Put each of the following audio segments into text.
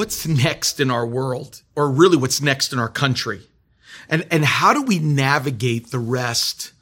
what's next in our world or really what's next in our country? And, and how do we navigate the rest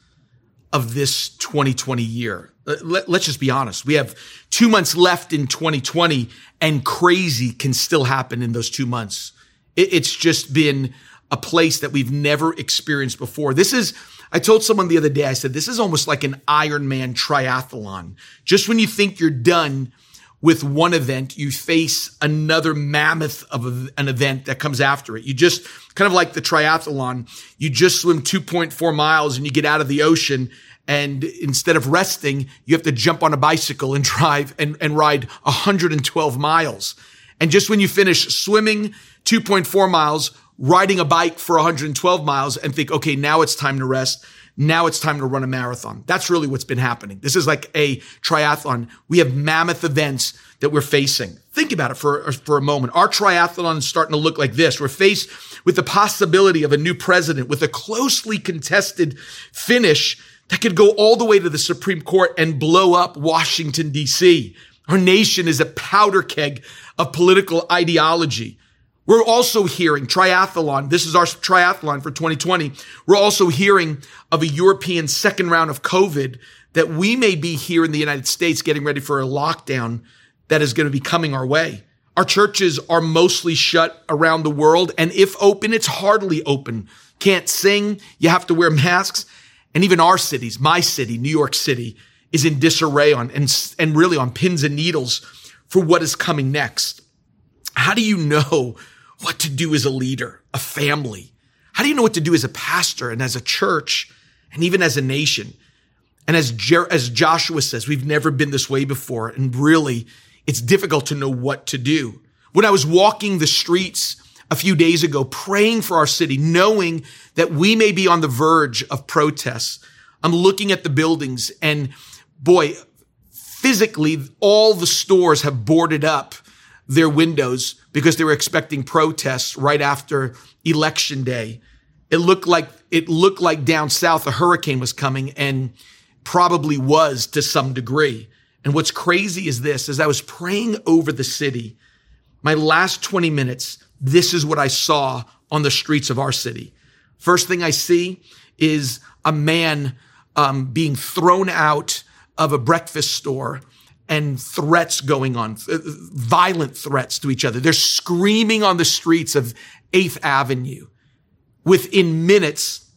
of this 2020 year? Uh, let, us just be honest. We have two months left in 2020 and crazy can still happen in those two months. It, it's just been a place that we've never experienced before. This is, I told someone the other day, I said, this is almost like an Ironman triathlon. Just when you think you're done with one event, you face another mammoth of an event that comes after it. You just kind of like the triathlon, you just swim 2.4 miles and you get out of the ocean. And instead of resting, you have to jump on a bicycle and drive and, and ride 112 miles. And just when you finish swimming 2.4 miles, riding a bike for 112 miles and think, okay, now it's time to rest. Now it's time to run a marathon. That's really what's been happening. This is like a triathlon. We have mammoth events that we're facing. Think about it for, for a moment. Our triathlon is starting to look like this. We're faced with the possibility of a new president with a closely contested finish that could go all the way to the Supreme Court and blow up Washington, DC. Our nation is a powder keg of political ideology. We're also hearing triathlon. This is our triathlon for 2020. We're also hearing of a European second round of COVID that we may be here in the United States getting ready for a lockdown that is going to be coming our way. Our churches are mostly shut around the world. And if open, it's hardly open. Can't sing. You have to wear masks. And even our cities, my city, New York City, is in disarray on and, and really on pins and needles for what is coming next. How do you know what to do as a leader, a family? How do you know what to do as a pastor and as a church and even as a nation? And as, Jer- as Joshua says, we've never been this way before. And really, it's difficult to know what to do. When I was walking the streets a few days ago, praying for our city, knowing that we may be on the verge of protests, I'm looking at the buildings and boy, physically, all the stores have boarded up their windows because they were expecting protests right after election day. It looked like it looked like down south a hurricane was coming and probably was to some degree. And what's crazy is this, as I was praying over the city, my last 20 minutes, this is what I saw on the streets of our city. First thing I see is a man um, being thrown out of a breakfast store and threats going on, violent threats to each other. They're screaming on the streets of 8th Avenue. Within minutes,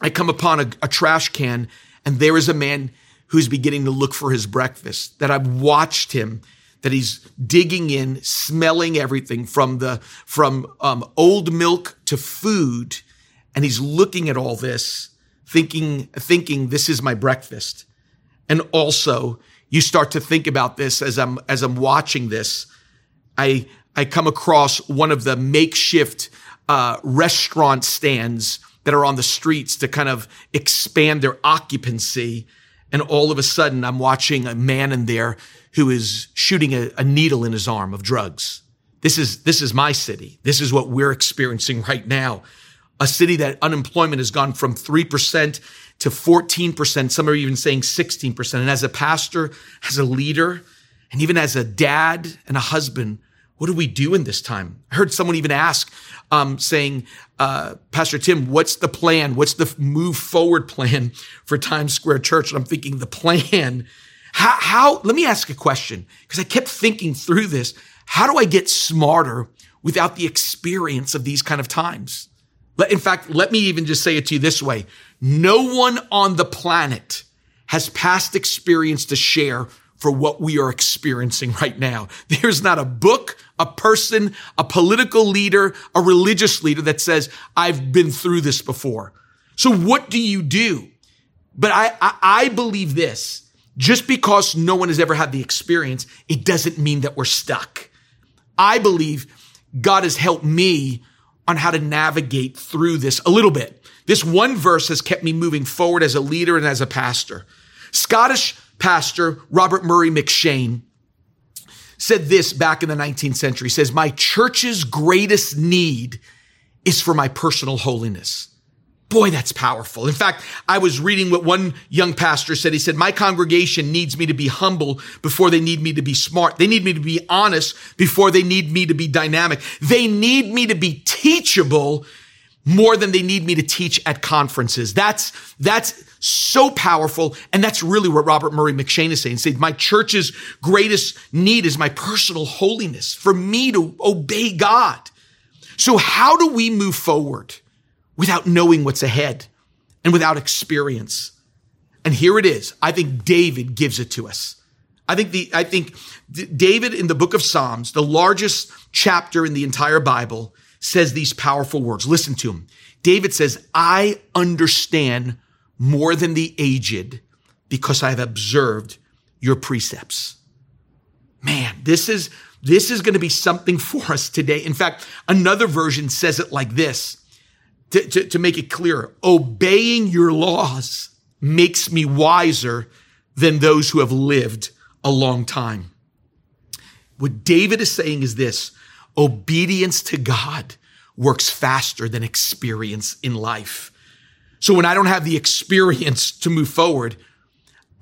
I come upon a, a, trash can and there is a man who's beginning to look for his breakfast that I've watched him that he's digging in, smelling everything from the, from, um, old milk to food. And he's looking at all this thinking, thinking this is my breakfast. And also you start to think about this as I'm as I'm watching this. I I come across one of the makeshift uh, restaurant stands that are on the streets to kind of expand their occupancy. And all of a sudden, I'm watching a man in there who is shooting a, a needle in his arm of drugs. This is this is my city. This is what we're experiencing right now. A city that unemployment has gone from 3% to 14%. Some are even saying 16%. And as a pastor, as a leader, and even as a dad and a husband, what do we do in this time? I heard someone even ask, um, saying, uh, Pastor Tim, what's the plan? What's the move forward plan for Times Square Church? And I'm thinking the plan. How, how let me ask a question because I kept thinking through this. How do I get smarter without the experience of these kind of times? In fact, let me even just say it to you this way. No one on the planet has past experience to share for what we are experiencing right now. There's not a book, a person, a political leader, a religious leader that says, I've been through this before. So what do you do? But I, I, I believe this. Just because no one has ever had the experience, it doesn't mean that we're stuck. I believe God has helped me on how to navigate through this a little bit. This one verse has kept me moving forward as a leader and as a pastor. Scottish pastor Robert Murray M'Cheyne said this back in the 19th century. He says, my church's greatest need is for my personal holiness. Boy, that's powerful. In fact, I was reading what one young pastor said. He said, my congregation needs me to be humble before they need me to be smart. They need me to be honest before they need me to be dynamic. They need me to be teachable more than they need me to teach at conferences. That's, that's so powerful. And that's really what Robert Murray M'Cheyne is saying. Say, my church's greatest need is my personal holiness for me to obey God. So how do we move forward? without knowing what's ahead and without experience. And here it is. I think David gives it to us. I think the, I think David in the book of Psalms, the largest chapter in the entire Bible, says these powerful words. Listen to him. David says, I understand more than the aged because I have observed your precepts. Man, this is, this is going to be something for us today. In fact, another version says it like this to, to, to make it clear, obeying your laws makes me wiser than those who have lived a long time. What David is saying is this obedience to God works faster than experience in life. So when I don't have the experience to move forward,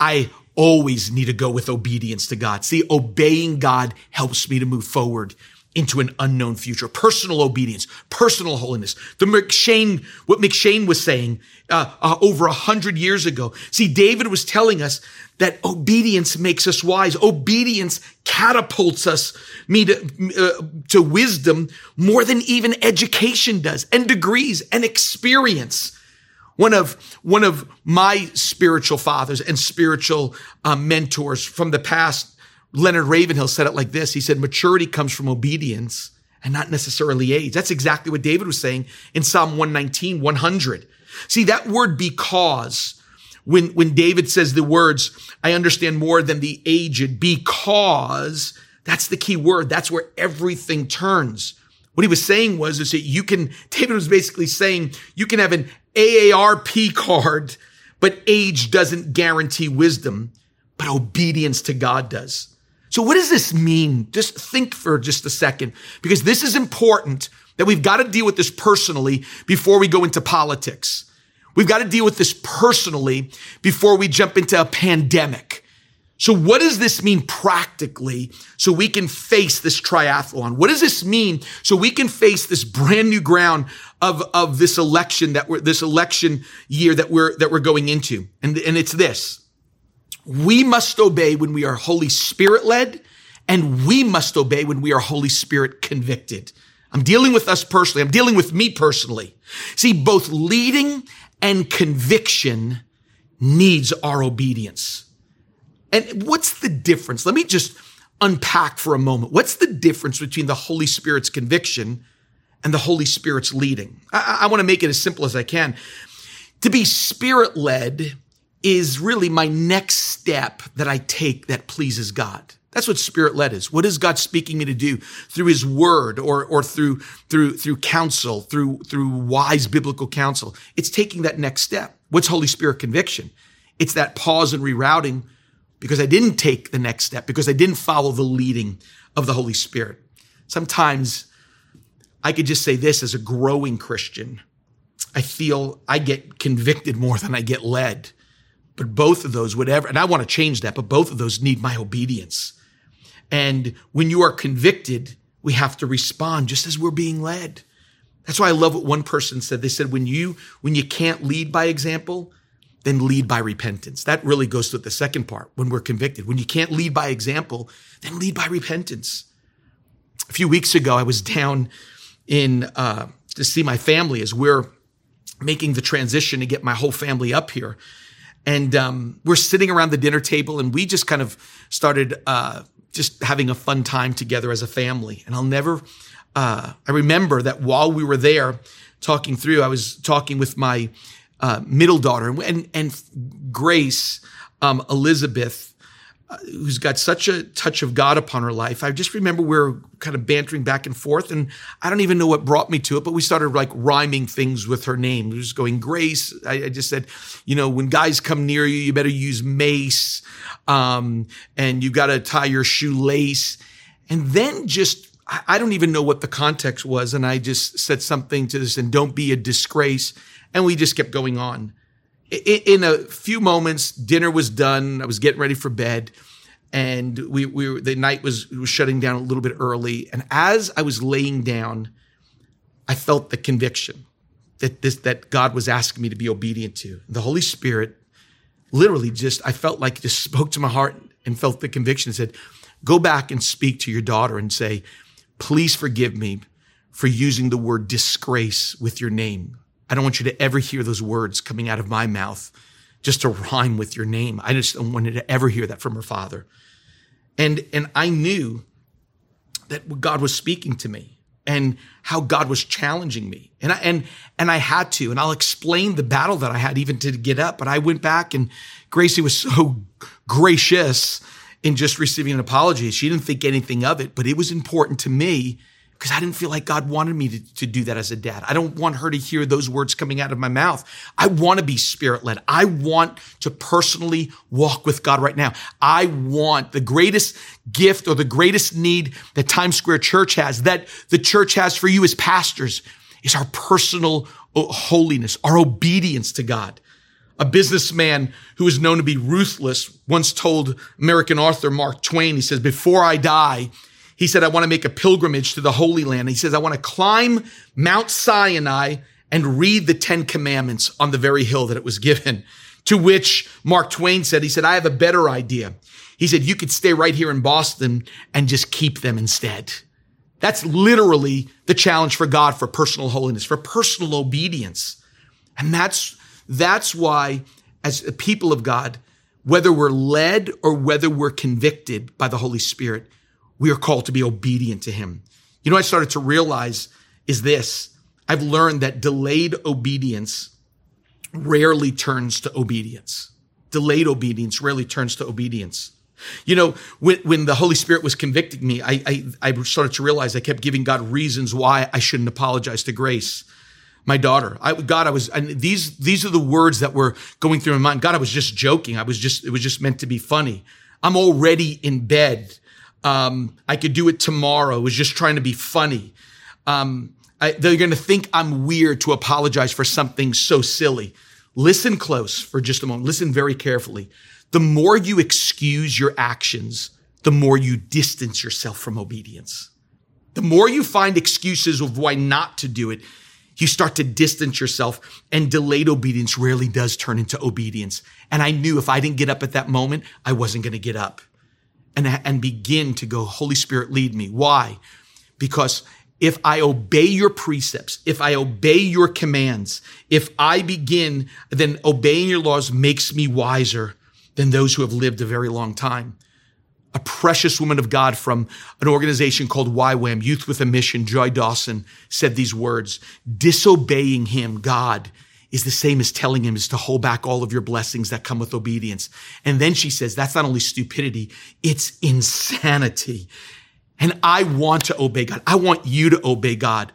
I always need to go with obedience to God. See, obeying God helps me to move forward into an unknown future. Personal obedience, personal holiness. The M'Cheyne, what M'Cheyne was saying uh, uh, over a hundred years ago. See, David was telling us that obedience makes us wise. Obedience catapults us me to, uh, to wisdom more than even education does, and degrees and experience. One of one of my spiritual fathers and spiritual uh, mentors from the past Leonard Ravenhill said it like this. He said, maturity comes from obedience and not necessarily age. That's exactly what David was saying in Psalm 119, 100. See, that word because, when, when David says the words, I understand more than the aged because that's the key word. That's where everything turns. What he was saying was, is that you can, David was basically saying, you can have an AARP card, but age doesn't guarantee wisdom, but obedience to God does. So what does this mean? Just think for just a second, because this is important that we've got to deal with this personally before we go into politics. We've got to deal with this personally before we jump into a pandemic. So what does this mean practically so we can face this triathlon? What does this mean so we can face this brand new ground of, of this election that we're, this election year that we're, that we're going into? And, and it's this. We must obey when we are Holy Spirit led, and we must obey when we are Holy Spirit convicted. I'm dealing with us personally. I'm dealing with me personally. See, both leading and conviction needs our obedience. And what's the difference? Let me just unpack for a moment. What's the difference between the Holy Spirit's conviction and the Holy Spirit's leading? I, I want to make it as simple as I can. To be spirit led is really my next step that I take that pleases God. That's what spirit led is. What is God speaking me to do through his word or, or through, through, through counsel, through, through wise biblical counsel? It's taking that next step. What's Holy Spirit conviction? It's that pause and rerouting because I didn't take the next step, because I didn't follow the leading of the Holy Spirit. Sometimes I could just say this as a growing Christian. I feel I get convicted more than I get led. But both of those, whatever, and I want to change that, but both of those need my obedience. And when you are convicted, we have to respond just as we're being led. That's why I love what one person said. They said, when you, when you can't lead by example, then lead by repentance. That really goes to the second part when we're convicted. When you can't lead by example, then lead by repentance. A few weeks ago, I was down in, uh, to see my family as we're making the transition to get my whole family up here. And um, we're sitting around the dinner table, and we just kind of started uh, just having a fun time together as a family. And I'll never, uh, I remember that while we were there talking through, I was talking with my uh, middle daughter and and Grace, um, Elizabeth, who's got such a touch of God upon her life. I just remember we were kind of bantering back and forth, and I don't even know what brought me to it, but we started like rhyming things with her name. We was going Grace. I, I, just said, you know, when guys come near you, you better use mace, um, and you got to tie your shoelace. And then just I don't even know what the context was. And I just said something to this and don't be a disgrace. And we just kept going on. In a few moments, dinner was done. I was getting ready for bed and we, we were, the night was, was shutting down a little bit early. And as I was laying down, I felt the conviction that this, that God was asking me to be obedient to. The Holy Spirit literally just, I felt like just spoke to my heart and felt the conviction and said, go back and speak to your daughter and say, please forgive me for using the word disgrace with your name. I don't want you to ever hear those words coming out of my mouth just to rhyme with your name. I just don't want her to ever hear that from her father. And, and I knew that God was speaking to me and how God was challenging me. And I, and, and I had to, and I'll explain the battle that I had even to get up. But I went back and Gracie was so gracious in just receiving an apology. She didn't think anything of it, but it was important to me because I didn't feel like God wanted me to, to do that as a dad. I don't want her to hear those words coming out of my mouth. I want to be spirit led. I want to personally walk with God right now. I want the greatest gift or the greatest need that Times Square Church has, that the church has for you as pastors, is our personal uh, holiness, our obedience to God. A businessman who is known to be ruthless once told American author Mark Twain, he says, before I die, he said, I want to make a pilgrimage to the Holy Land. He says, I want to climb Mount Sinai and read the Ten Commandments on the very hill that it was given. To which Mark Twain said, he said, I have a better idea. He said, you could stay right here in Boston and just keep them instead. That's literally the challenge for God for personal holiness, for personal obedience. And that's, that's why as a people of God, whether we're led or whether we're convicted by the Holy Spirit, we are called to be obedient to him. You know, I started to realize is this. I've learned that delayed obedience rarely turns to obedience. Delayed obedience rarely turns to obedience. You know, when, when the Holy Spirit was convicting me, I, I, I started to realize I kept giving God reasons why I shouldn't apologize to Grace my daughter. I, God, I was, and these, these are the words that were going through my mind. God, I was just joking. I was just, it was just meant to be funny. I'm already in bed. Um, I could do it tomorrow. It was just trying to be funny. Um, I, they're going to think I'm weird to apologize for something so silly. Listen close for just a moment. Listen very carefully. The more you excuse your actions, the more you distance yourself from obedience. The more you find excuses of why not to do it, you start to distance yourself and delayed obedience rarely does turn into obedience. And I knew if I didn't get up at that moment, I wasn't going to get up and, and begin to go, Holy Spirit, lead me. Why? Because if I obey your precepts, if I obey your commands, if I begin, then obeying your laws makes me wiser than those who have lived a very long time. A precious woman of God from an organization called YWAM, Youth with a Mission, Joy Dawson, said these words, disobeying him, God, is the same as telling him is to hold back all of your blessings that come with obedience. And then she says, that's not only stupidity, it's insanity. And I want to obey God. I want you to obey God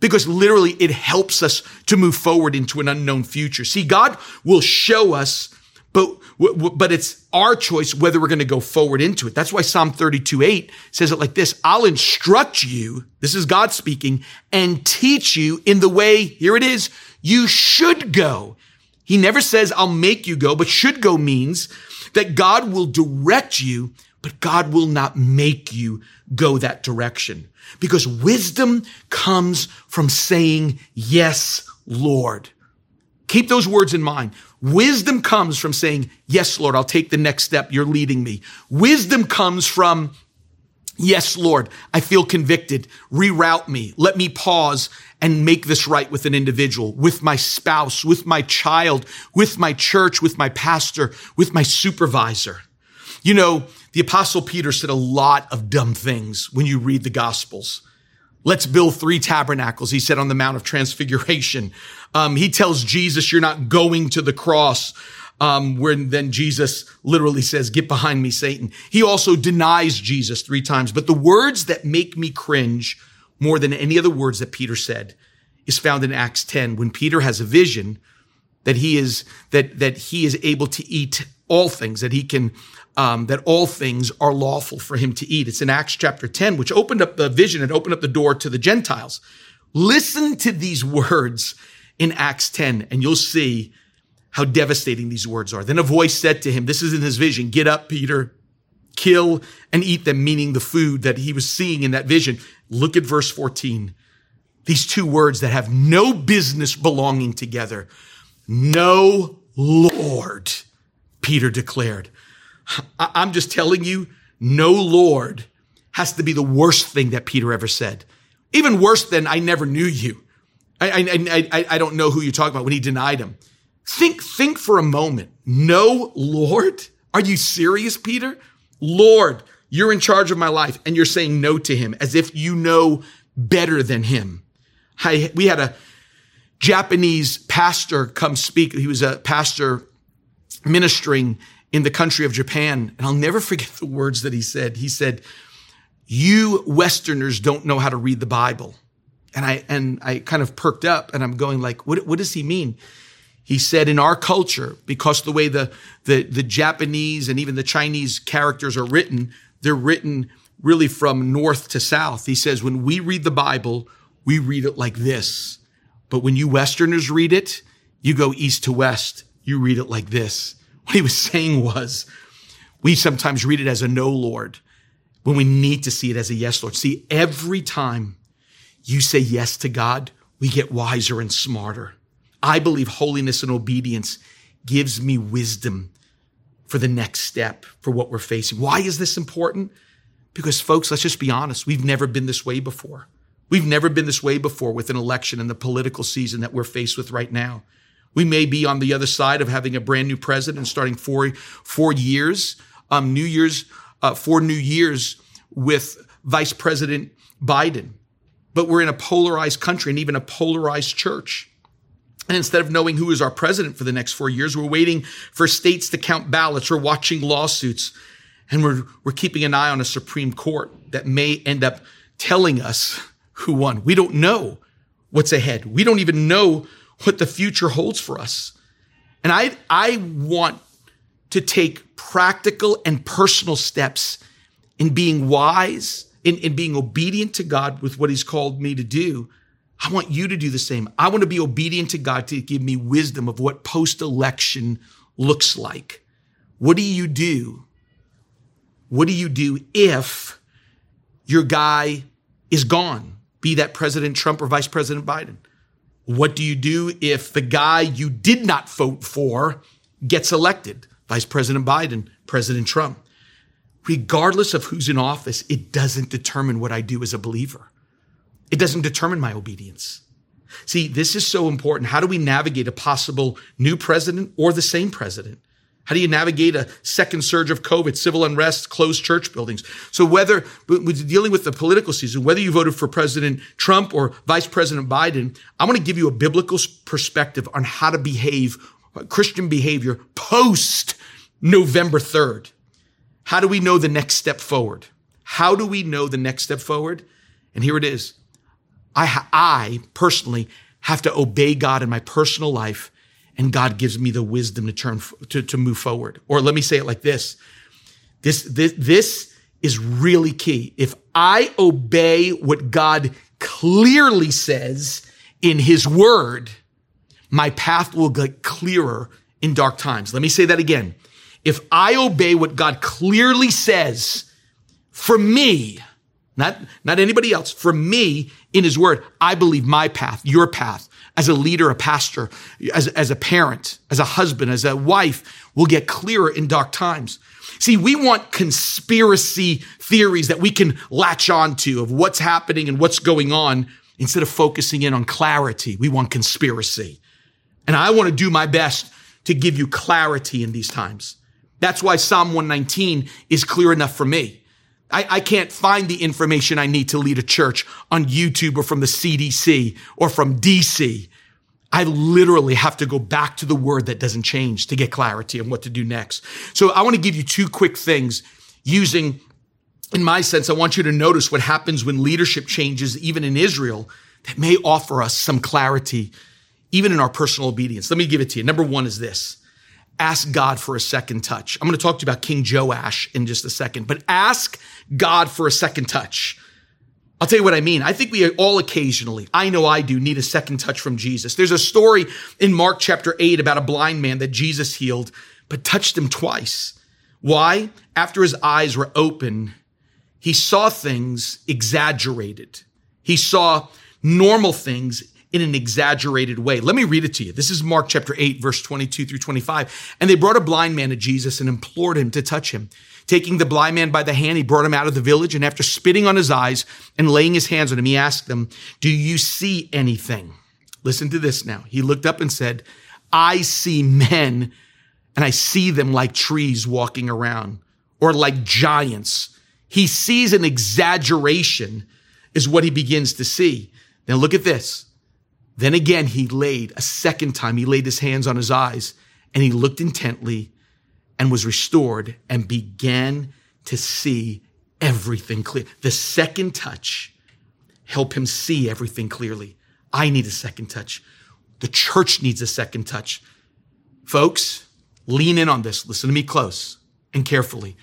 because literally it helps us to move forward into an unknown future. See, God will show us, but, but it's our choice whether we're going to go forward into it. That's why Psalm 32, 8 says it like this. I'll instruct you. This is God speaking and teach you in the way. Here it is you should go. He never says, I'll make you go, but should go means that God will direct you, but God will not make you go that direction. Because wisdom comes from saying, yes, Lord. Keep those words in mind. Wisdom comes from saying, yes, Lord, I'll take the next step. You're leading me. Wisdom comes from, yes, Lord, I feel convicted. Reroute me. Let me pause and make this right with an individual, with my spouse, with my child, with my church, with my pastor, with my supervisor. You know, the apostle Peter said a lot of dumb things when you read the gospels. Let's build three tabernacles, he said on the Mount of Transfiguration. Um, he tells Jesus, you're not going to the cross. Um, where then Jesus literally says, get behind me, Satan. He also denies Jesus three times. But the words that make me cringe more than any of the words that Peter said is found in Acts 10 when Peter has a vision that he is, that, that he is able to eat all things, that he can, um, that all things are lawful for him to eat. It's in Acts chapter 10, which opened up the vision and opened up the door to the Gentiles. Listen to these words in Acts 10 and you'll see how devastating these words are. Then a voice said to him, this is in his vision, get up, Peter, kill and eat them, meaning the food that he was seeing in that vision. Look at verse 14. These two words that have no business belonging together. No Lord, Peter declared. I'm just telling you, no Lord has to be the worst thing that Peter ever said. Even worse than I never knew you. I, I, I, I don't know who you're talking about when he denied him. Think, think for a moment. No Lord? Are you serious, Peter? Lord, you're in charge of my life and you're saying no to him as if you know better than him. I, we had a Japanese pastor come speak. He was a pastor ministering in the country of Japan. And I'll never forget the words that he said. He said, you Westerners don't know how to read the Bible. And I, and I kind of perked up and I'm going like, what, what does he mean? He said in our culture, because the way the, the, the Japanese and even the Chinese characters are written, they're written really from north to south. He says, when we read the Bible, we read it like this. But when you Westerners read it, you go east to west. You read it like this. What he was saying was, we sometimes read it as a no Lord when we need to see it as a yes Lord. See, every time you say yes to God, we get wiser and smarter. I believe holiness and obedience gives me wisdom for the next step for what we're facing. Why is this important? Because folks, let's just be honest. We've never been this way before. We've never been this way before with an election and the political season that we're faced with right now. We may be on the other side of having a brand new president starting four, four years, um, New Year's, uh, four new years with Vice President Biden. But we're in a polarized country and even a polarized church. And instead of knowing who is our president for the next four years, we're waiting for states to count ballots. We're watching lawsuits and we're, we're keeping an eye on a Supreme Court that may end up telling us who won. We don't know what's ahead. We don't even know what the future holds for us. And I, I want to take practical and personal steps in being wise, in, in being obedient to God with what he's called me to do I want you to do the same. I want to be obedient to God to give me wisdom of what post election looks like. What do you do? What do you do if your guy is gone? Be that President Trump or Vice President Biden. What do you do if the guy you did not vote for gets elected? Vice President Biden, President Trump. Regardless of who's in office, it doesn't determine what I do as a believer. It doesn't determine my obedience. See, this is so important. How do we navigate a possible new president or the same president? How do you navigate a second surge of COVID, civil unrest, closed church buildings? So whether dealing with the political season, whether you voted for President Trump or Vice President Biden, I want to give you a biblical perspective on how to behave, Christian behavior post November 3rd. How do we know the next step forward? How do we know the next step forward? And here it is. I, I personally have to obey God in my personal life and God gives me the wisdom to turn, to, to move forward. Or let me say it like this. This, this, this is really key. If I obey what God clearly says in his word, my path will get clearer in dark times. Let me say that again. If I obey what God clearly says for me, not, not anybody else. For me, in his word, I believe my path, your path, as a leader, a pastor, as, as a parent, as a husband, as a wife, will get clearer in dark times. See, we want conspiracy theories that we can latch onto of what's happening and what's going on instead of focusing in on clarity. We want conspiracy. And I want to do my best to give you clarity in these times. That's why Psalm 119 is clear enough for me. I, I can't find the information I need to lead a church on YouTube or from the CDC or from DC. I literally have to go back to the word that doesn't change to get clarity on what to do next. So I want to give you two quick things using, in my sense, I want you to notice what happens when leadership changes, even in Israel, that may offer us some clarity, even in our personal obedience. Let me give it to you. Number one is this. Ask God for a second touch. I'm going to talk to you about King Joash in just a second, but ask God for a second touch. I'll tell you what I mean. I think we all occasionally, I know I do, need a second touch from Jesus. There's a story in Mark chapter 8 about a blind man that Jesus healed, but touched him twice. Why? After his eyes were open, he saw things exaggerated. He saw normal things in an exaggerated way. Let me read it to you. This is Mark chapter 8, verse 22 through 25. And they brought a blind man to Jesus and implored him to touch him. Taking the blind man by the hand, he brought him out of the village. And after spitting on his eyes and laying his hands on him, he asked them, Do you see anything? Listen to this now. He looked up and said, I see men and I see them like trees walking around or like giants. He sees an exaggeration is what he begins to see. Now look at this. Then again, he laid a second time, he laid his hands on his eyes and he looked intently and was restored and began to see everything clear. The second touch helped him see everything clearly. I need a second touch. The church needs a second touch. Folks, lean in on this. Listen to me close and carefully.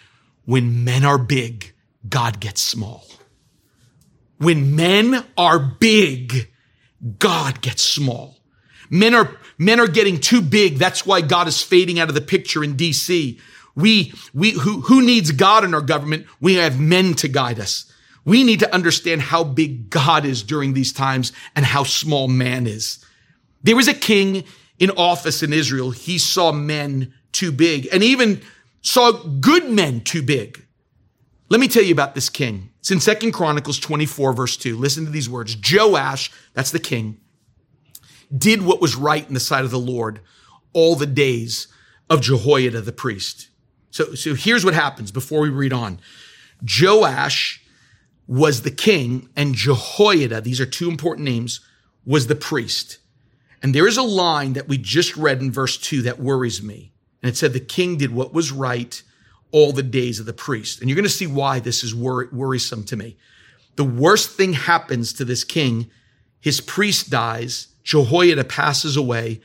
When men are big, God gets small. When men are big, God gets small. Men are, men are getting too big. That's why God is fading out of the picture in DC. We, we, who, who needs God in our government? We have men to guide us. We need to understand how big God is during these times and how small man is. There was a king in office in Israel. He saw men too big and even saw good men too big. Let me tell you about this king. It's in Second Chronicles 24, verse 2. Listen to these words. Joash, that's the king, did what was right in the sight of the Lord all the days of Jehoiada the priest. So, so here's what happens before we read on. Joash was the king and Jehoiada, these are two important names, was the priest. And there is a line that we just read in verse 2 that worries me. And it said, The king did what was right all the days of the priest. And you're going to see why this is wor- worrisome to me. The worst thing happens to this king. His priest dies. Jehoiada passes away.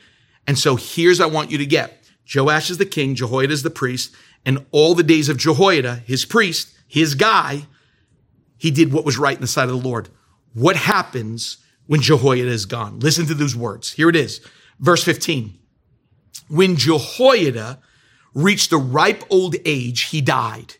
And so here's I want you to get. Joash is the king. Jehoiada is the priest. And all the days of Jehoiada, his priest, his guy, he did what was right in the sight of the Lord. What happens when Jehoiada is gone? Listen to those words. Here it is. Verse 15. When Jehoiada reached the ripe old age, he died.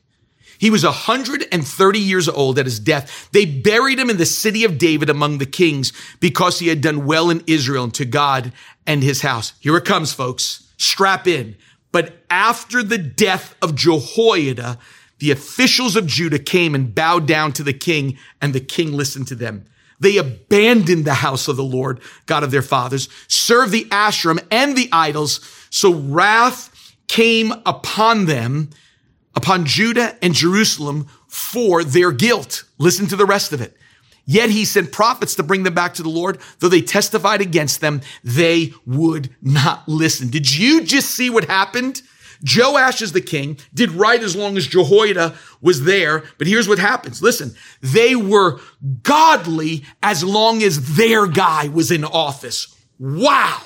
He was 130 years old at his death. They buried him in the city of David among the kings because he had done well in Israel and to God and his house. Here it comes, folks. Strap in. But after the death of Jehoiada, the officials of Judah came and bowed down to the king and the king listened to them. They abandoned the house of the Lord, God of their fathers, served the Asherim and the idols. So wrath came upon them, upon Judah and Jerusalem for their guilt. Listen to the rest of it. Yet he sent prophets to bring them back to the Lord. Though they testified against them, they would not listen. Did you just see what happened? Joash is the king, did right as long as Jehoiada was there. But here's what happens. Listen, they were godly as long as their guy was in office. Wow.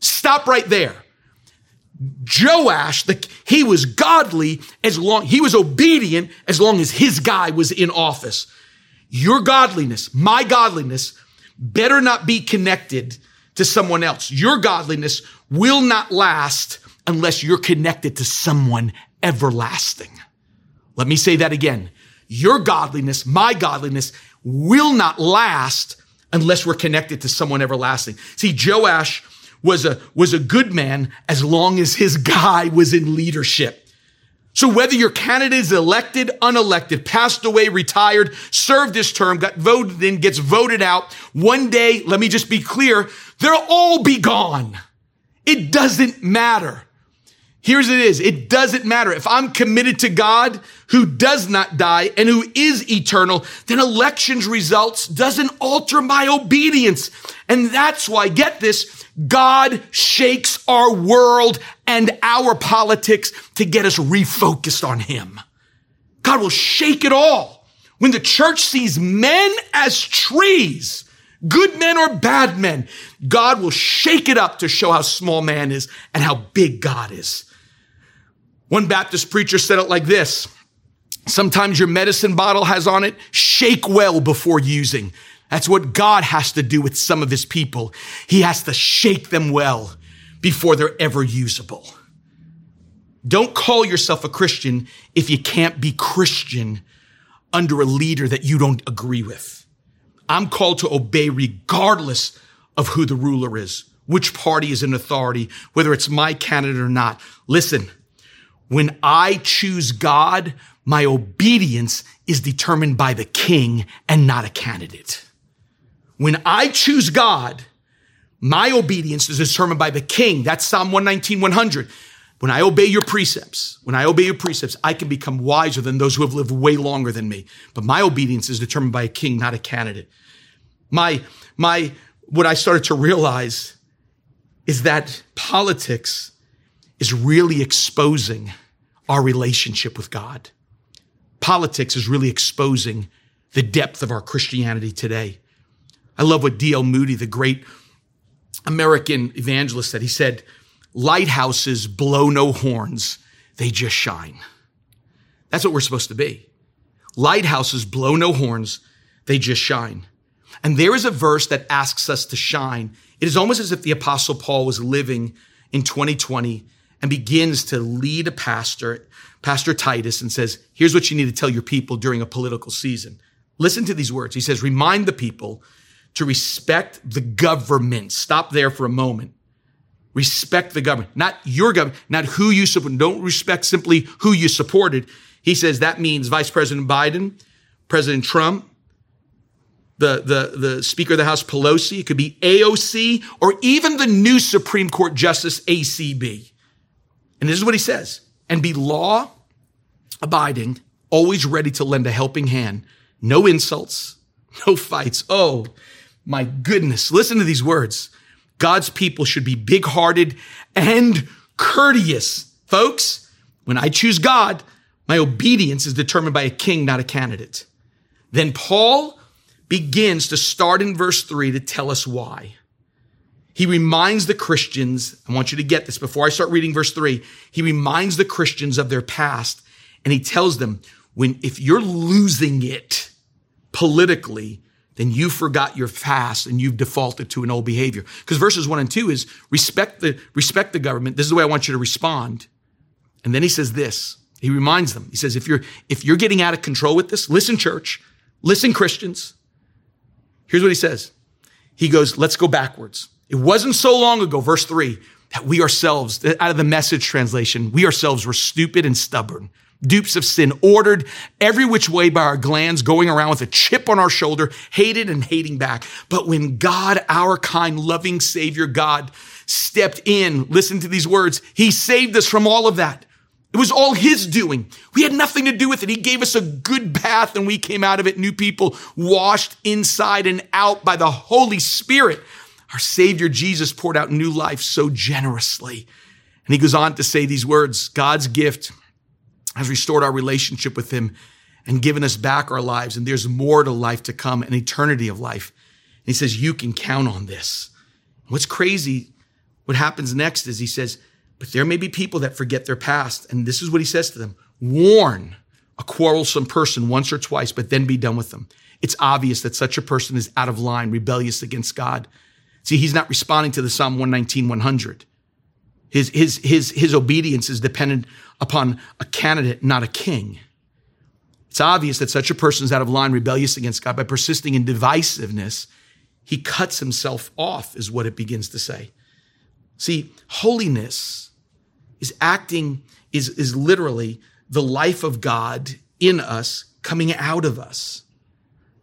Stop right there. Joash, the, he was godly as long, he was obedient as long as his guy was in office. Your godliness, my godliness, better not be connected to someone else. Your godliness will not last unless you're connected to someone everlasting. Let me say that again. Your godliness, my godliness will not last unless we're connected to someone everlasting. See, Joash was a, was a good man as long as his guy was in leadership. So whether your candidate is elected, unelected, passed away, retired, served his term, got voted in, gets voted out, one day, let me just be clear, they'll all be gone. It doesn't matter. Here's it is. It doesn't matter. If I'm committed to God who does not die and who is eternal, then elections results doesn't alter my obedience. And that's why, get this, God shakes our world and our politics to get us refocused on Him. God will shake it all. When the church sees men as trees, good men or bad men, God will shake it up to show how small man is and how big God is. One Baptist preacher said it like this. Sometimes your medicine bottle has on it, shake well before using. That's what God has to do with some of his people. He has to shake them well before they're ever usable. Don't call yourself a Christian if you can't be Christian under a leader that you don't agree with. I'm called to obey regardless of who the ruler is, which party is in authority, whether it's my candidate or not. Listen, when I choose God, my obedience is determined by the king and not a candidate. When I choose God, my obedience is determined by the king. That's Psalm 119, 100. When I obey your precepts, when I obey your precepts, I can become wiser than those who have lived way longer than me. But my obedience is determined by a king, not a candidate. My, my, what I started to realize is that politics is really exposing our relationship with God. Politics is really exposing the depth of our Christianity today. I love what D.L. Moody, the great American evangelist, said. He said, lighthouses blow no horns, they just shine. That's what we're supposed to be. Lighthouses blow no horns, they just shine. And there is a verse that asks us to shine. It is almost as if the apostle Paul was living in 2020 and begins to lead a pastor, Pastor Titus, and says, here's what you need to tell your people during a political season. Listen to these words. He says, remind the people to respect the government. Stop there for a moment. Respect the government, not your government, not who you support. Don't respect simply who you supported. He says that means Vice President Biden, President Trump, the, the, the Speaker of the House Pelosi, it could be AOC, or even the new Supreme Court Justice ACB. And this is what he says and be law abiding, always ready to lend a helping hand, no insults, no fights. Oh, my goodness. Listen to these words. God's people should be big hearted and courteous. Folks, when I choose God, my obedience is determined by a king, not a candidate. Then Paul begins to start in verse three to tell us why. He reminds the Christians, I want you to get this before I start reading verse three. He reminds the Christians of their past and he tells them when, if you're losing it politically, then you forgot your fast and you've defaulted to an old behavior. Because verses one and two is respect the, respect the government. This is the way I want you to respond. And then he says this. He reminds them. He says, if you're, if you're getting out of control with this, listen, church, listen, Christians. Here's what he says. He goes, let's go backwards. It wasn't so long ago, verse three, that we ourselves, out of the message translation, we ourselves were stupid and stubborn dupes of sin, ordered every which way by our glands, going around with a chip on our shoulder, hated and hating back. But when God, our kind, loving Savior God, stepped in, listen to these words, He saved us from all of that. It was all His doing. We had nothing to do with it. He gave us a good bath and we came out of it new people, washed inside and out by the Holy Spirit. Our Savior Jesus poured out new life so generously. And he goes on to say these words, God's gift has restored our relationship with him and given us back our lives. And there's more to life to come, an eternity of life. And he says, you can count on this. What's crazy, what happens next is he says, but there may be people that forget their past. And this is what he says to them. Warn a quarrelsome person once or twice, but then be done with them. It's obvious that such a person is out of line, rebellious against God. See, he's not responding to the Psalm 119, 100. His, his, his, his obedience is dependent upon a candidate, not a king. It's obvious that such a person is out of line, rebellious against God. By persisting in divisiveness, he cuts himself off, is what it begins to say. See, holiness is acting, is, is literally the life of God in us coming out of us.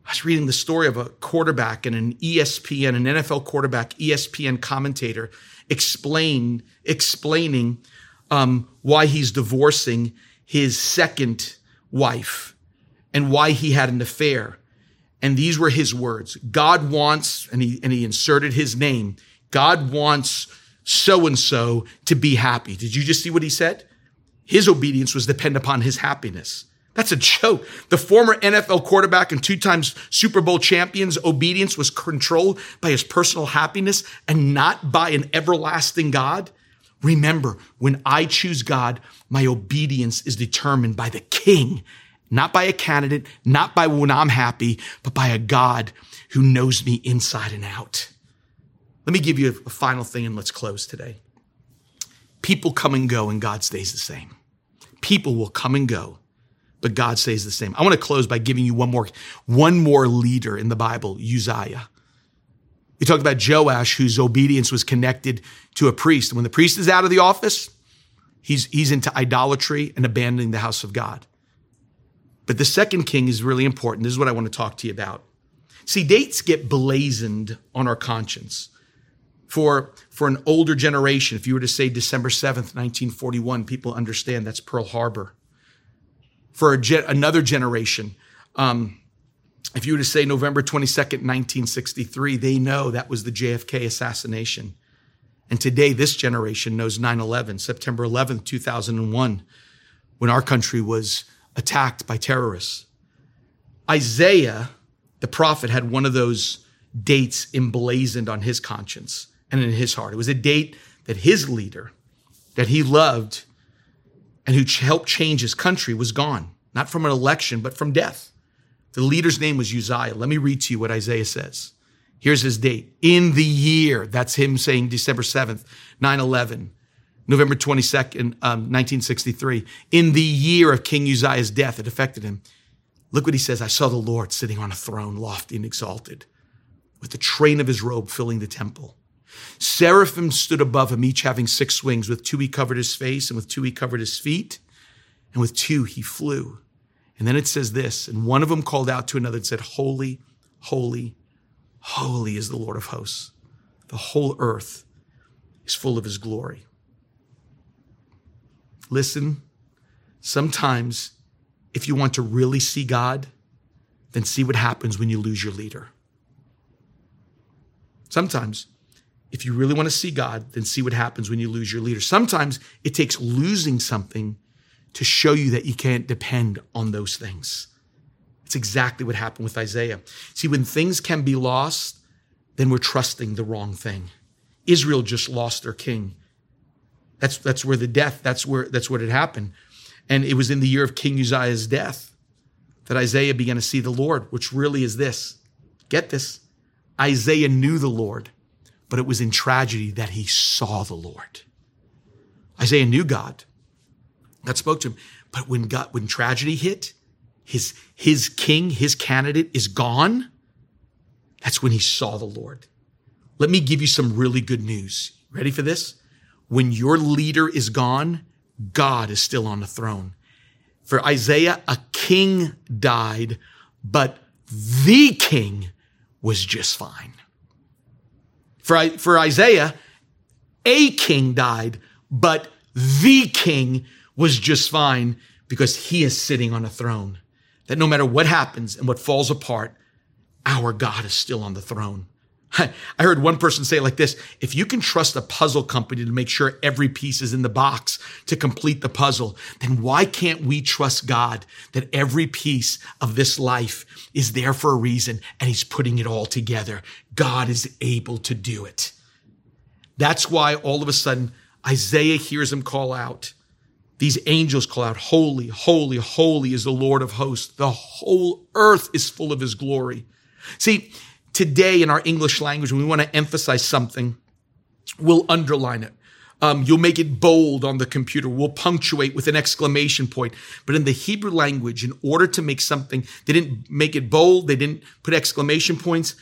I was reading the story of a quarterback and an ESPN, an NFL quarterback, ESPN commentator explain, explaining um, why he's divorcing his second wife and why he had an affair. And these were his words. God wants, and he, and he inserted his name. God wants so and so to be happy. Did you just see what he said? His obedience was dependent upon his happiness. That's a joke. The former NFL quarterback and two times Super Bowl champion's obedience was controlled by his personal happiness and not by an everlasting God. Remember, when I choose God, my obedience is determined by the king, not by a candidate, not by when I'm happy, but by a God who knows me inside and out. Let me give you a final thing and let's close today. People come and go and God stays the same. People will come and go, but God stays the same. I want to close by giving you one more, one more leader in the Bible, Uzziah. We talked about Joash, whose obedience was connected to a priest. When the priest is out of the office, he's, he's into idolatry and abandoning the house of God. But the second king is really important. This is what I want to talk to you about. See, dates get blazoned on our conscience. For, for an older generation, if you were to say December 7th, 1941, people understand that's Pearl Harbor. For ge- another generation, um, if you were to say November 22nd, 1963, they know that was the JFK assassination. And today, this generation knows 9 11, September 11th, 2001, when our country was attacked by terrorists. Isaiah, the prophet, had one of those dates emblazoned on his conscience and in his heart. It was a date that his leader, that he loved and who helped change his country, was gone, not from an election, but from death. The leader's name was Uzziah. Let me read to you what Isaiah says. Here's his date. In the year, that's him saying December 7th, 9 11, November 22nd, um, 1963. In the year of King Uzziah's death, it affected him. Look what he says. I saw the Lord sitting on a throne, lofty and exalted, with the train of his robe filling the temple. Seraphim stood above him, each having six wings. With two he covered his face, and with two he covered his feet, and with two he flew. And then it says this, and one of them called out to another and said, Holy, holy, holy is the Lord of hosts. The whole earth is full of his glory. Listen, sometimes if you want to really see God, then see what happens when you lose your leader. Sometimes if you really want to see God, then see what happens when you lose your leader. Sometimes it takes losing something to show you that you can't depend on those things. It's exactly what happened with Isaiah. See, when things can be lost, then we're trusting the wrong thing. Israel just lost their king. That's, that's where the death, that's where, that's what had happened. And it was in the year of King Uzziah's death that Isaiah began to see the Lord, which really is this. Get this. Isaiah knew the Lord but it was in tragedy that he saw the Lord. Isaiah knew God. God spoke to him. But when God, when tragedy hit, his, his king, his candidate is gone. That's when he saw the Lord. Let me give you some really good news. Ready for this? When your leader is gone, God is still on the throne. For Isaiah, a king died, but the king was just fine. For, for Isaiah, a king died, but the king was just fine because he is sitting on a throne. That no matter what happens and what falls apart, our God is still on the throne. I heard one person say like this if you can trust a puzzle company to make sure every piece is in the box to complete the puzzle, then why can't we trust God that every piece of this life is there for a reason and He's putting it all together? God is able to do it. That's why all of a sudden Isaiah hears him call out. These angels call out, Holy, holy, holy is the Lord of hosts. The whole earth is full of his glory. See, today in our English language, when we want to emphasize something, we'll underline it. Um, you'll make it bold on the computer. We'll punctuate with an exclamation point. But in the Hebrew language, in order to make something, they didn't make it bold. They didn't put exclamation points.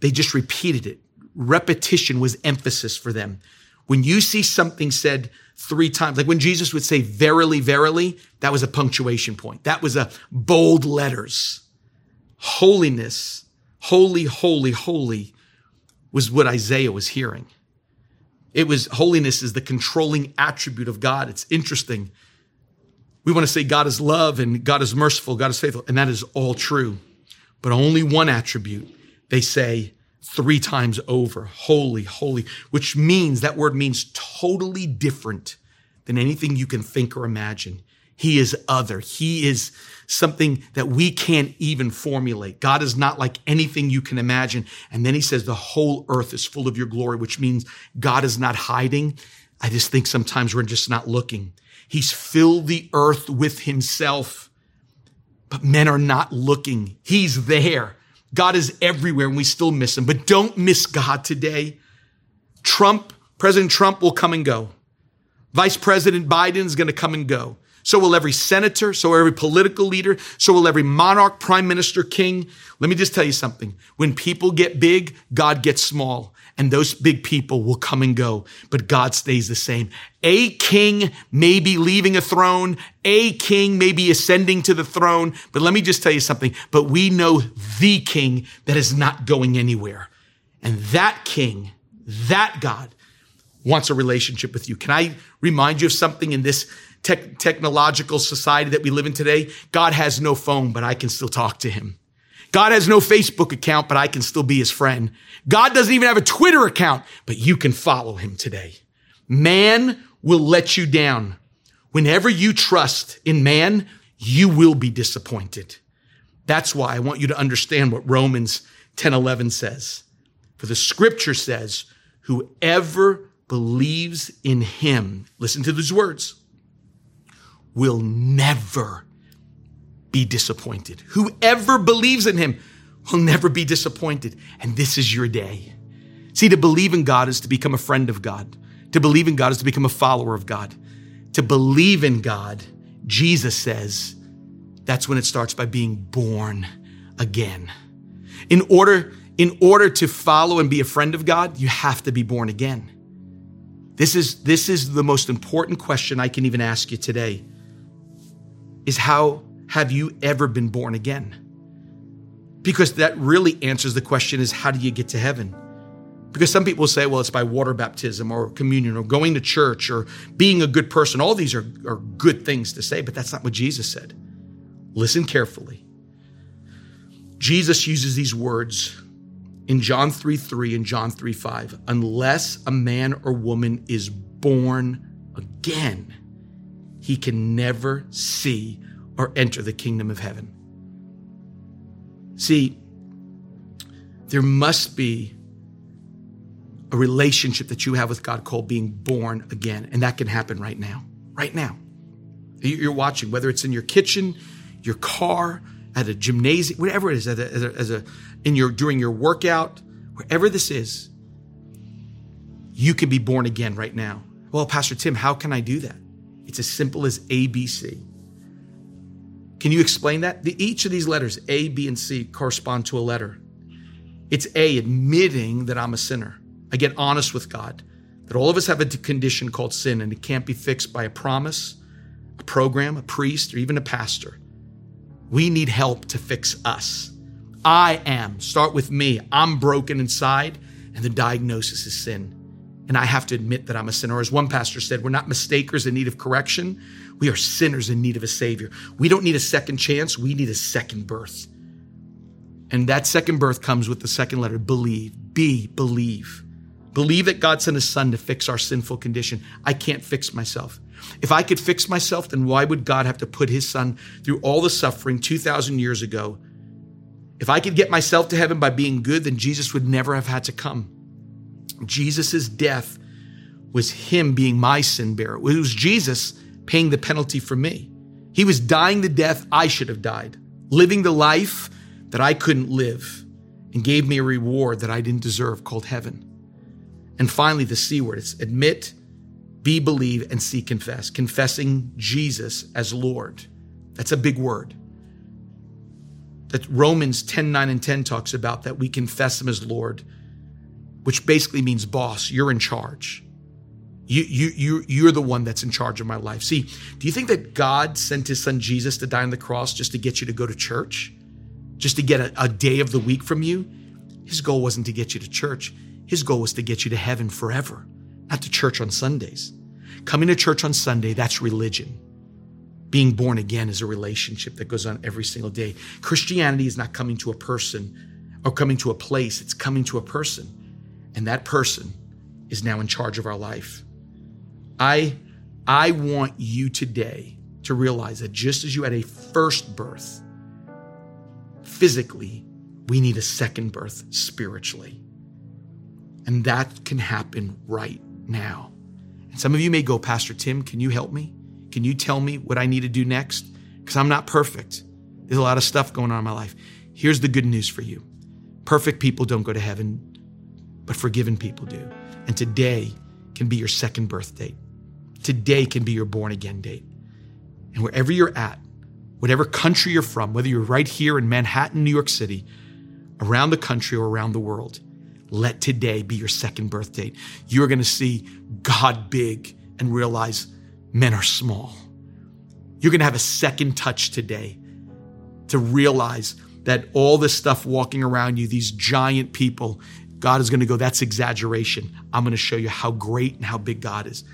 They just repeated it. Repetition was emphasis for them. When you see something said three times, like when Jesus would say, verily, verily, that was a punctuation point. That was a bold letters. Holiness, holy, holy, holy was what Isaiah was hearing. It was holiness is the controlling attribute of God. It's interesting. We want to say God is love and God is merciful, God is faithful, and that is all true. But only one attribute they say three times over, holy, holy, which means that word means totally different than anything you can think or imagine. He is other. He is something that we can't even formulate. God is not like anything you can imagine. And then he says the whole earth is full of your glory, which means God is not hiding. I just think sometimes we're just not looking. He's filled the earth with himself, but men are not looking. He's there. God is everywhere and we still miss him, but don't miss God today. Trump, President Trump will come and go. Vice President Biden is going to come and go. So will every senator, so every political leader, so will every monarch, prime minister, king. Let me just tell you something. When people get big, God gets small and those big people will come and go, but God stays the same. A king may be leaving a throne. A king may be ascending to the throne. But let me just tell you something. But we know the king that is not going anywhere. And that king, that God wants a relationship with you. Can I remind you of something in this technological society that we live in today? God has no phone, but I can still talk to him. God has no Facebook account, but I can still be his friend. God doesn't even have a Twitter account, but you can follow him today. Man will let you down. Whenever you trust in man, you will be disappointed. That's why I want you to understand what Romans 10 11 says. For the scripture says, whoever believes in him, listen to these words, will never be disappointed. Whoever believes in him will never be disappointed. And this is your day. See, to believe in God is to become a friend of God. To believe in God is to become a follower of God. To believe in God, Jesus says, that's when it starts by being born again. In order, in order to follow and be a friend of God, you have to be born again. This is, this is the most important question I can even ask you today is how have you ever been born again? Because that really answers the question is how do you get to heaven? Because some people say, well, it's by water baptism or communion or going to church or being a good person. All these are, are good things to say, but that's not what Jesus said. Listen carefully. Jesus uses these words in John 3 3 and John 3 5. Unless a man or woman is born again, he can never see or enter the kingdom of heaven. See, there must be a relationship that you have with God called being born again. And that can happen right now. Right now. You're watching, whether it's in your kitchen, your car, at a gymnasium, whatever it is, as a, as a, as a in your during your workout, wherever this is, you can be born again right now. Well, Pastor Tim, how can I do that? It's as simple as ABC. Can you explain that? The, each of these letters, A, B, and C, correspond to a letter. It's A, admitting that I'm a sinner. I get honest with God, that all of us have a condition called sin and it can't be fixed by a promise, a program, a priest, or even a pastor. We need help to fix us. I am, start with me. I'm broken inside, and the diagnosis is sin. And I have to admit that I'm a sinner. As one pastor said, we're not mistakers in need of correction. We are sinners in need of a savior. We don't need a second chance. We need a second birth. And that second birth comes with the second letter, believe. B, believe. Believe that God sent his son to fix our sinful condition. I can't fix myself. If I could fix myself, then why would God have to put his son through all the suffering 2,000 years ago? If I could get myself to heaven by being good, then Jesus would never have had to come. Jesus' death was him being my sin bearer. It was Jesus paying the penalty for me. He was dying the death I should have died, living the life that I couldn't live, and gave me a reward that I didn't deserve called heaven. And finally, the C word it's admit, be, believe, and see, confess. Confessing Jesus as Lord. That's a big word. That Romans 10 9 and 10 talks about that we confess him as Lord which basically means boss, you're in charge. You, you, you, you're the one that's in charge of my life. See, do you think that God sent his son Jesus to die on the cross just to get you to go to church? Just to get a, a day of the week from you? His goal wasn't to get you to church. His goal was to get you to heaven forever, not to church on Sundays. Coming to church on Sunday, that's religion. Being born again is a relationship that goes on every single day. Christianity is not coming to a person or coming to a place, it's coming to a person and that person is now in charge of our life. I, I want you today to realize that just as you had a first birth, physically, we need a second birth spiritually. And that can happen right now. And some of you may go, Pastor Tim, can you help me? Can you tell me what I need to do next? Because I'm not perfect. There's a lot of stuff going on in my life. Here's the good news for you perfect people don't go to heaven, but forgiven people do. And today can be your second birth date. Today can be your born again date. And wherever you're at, whatever country you're from, whether you're right here in Manhattan, New York City, around the country or around the world, let today be your second birth date. You're going to see God big and realize men are small. You're going to have a second touch today to realize that all this stuff walking around you, these giant people, God is going to go, that's exaggeration. I'm going to show you how great and how big God is.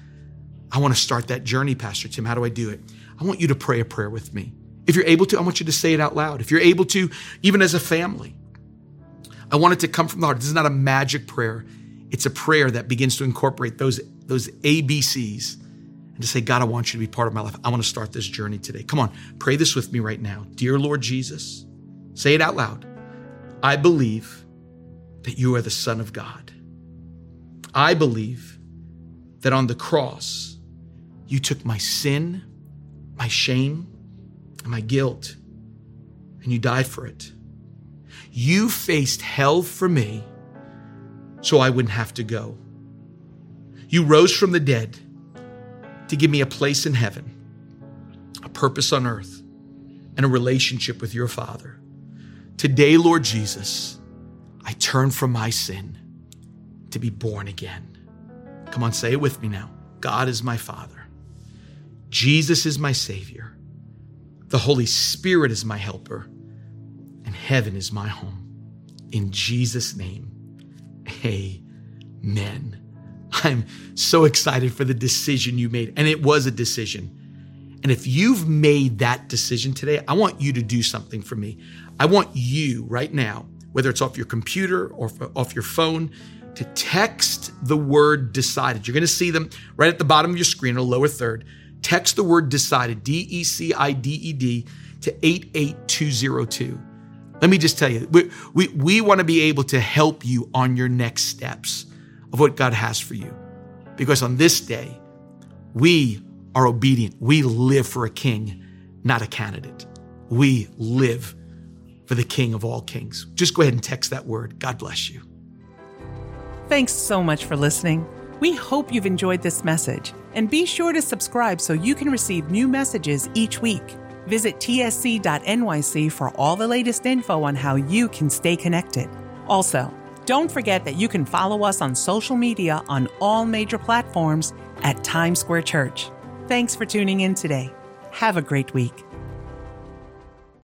I want to start that journey, Pastor Tim. How do I do it? I want you to pray a prayer with me. If you're able to, I want you to say it out loud. If you're able to, even as a family, I want it to come from the heart. This is not a magic prayer. It's a prayer that begins to incorporate those, those ABCs and to say, God, I want you to be part of my life. I want to start this journey today. Come on, pray this with me right now. Dear Lord Jesus, say it out loud. I believe that you are the Son of God. I believe that on the cross, you took my sin, my shame, and my guilt, and you died for it. You faced hell for me so I wouldn't have to go. You rose from the dead to give me a place in heaven, a purpose on earth, and a relationship with your Father. Today, Lord Jesus, I turn from my sin to be born again. Come on, say it with me now. God is my Father. Jesus is my Savior. The Holy Spirit is my helper. And heaven is my home. In Jesus' name, amen. I'm so excited for the decision you made. And it was a decision. And if you've made that decision today, I want you to do something for me. I want you right now, whether it's off your computer or off your phone, to text the word decided. You're going to see them right at the bottom of your screen or lower third. Text the word decided, D E C I D E D, to 88202. Let me just tell you, we, we, we want to be able to help you on your next steps of what God has for you. Because on this day, we are obedient. We live for a king, not a candidate. We live for the king of all kings. Just go ahead and text that word. God bless you. Thanks so much for listening. We hope you've enjoyed this message and be sure to subscribe so you can receive new messages each week. Visit tsc.nyc for all the latest info on how you can stay connected. Also, don't forget that you can follow us on social media on all major platforms at Times Square Church. Thanks for tuning in today. Have a great week.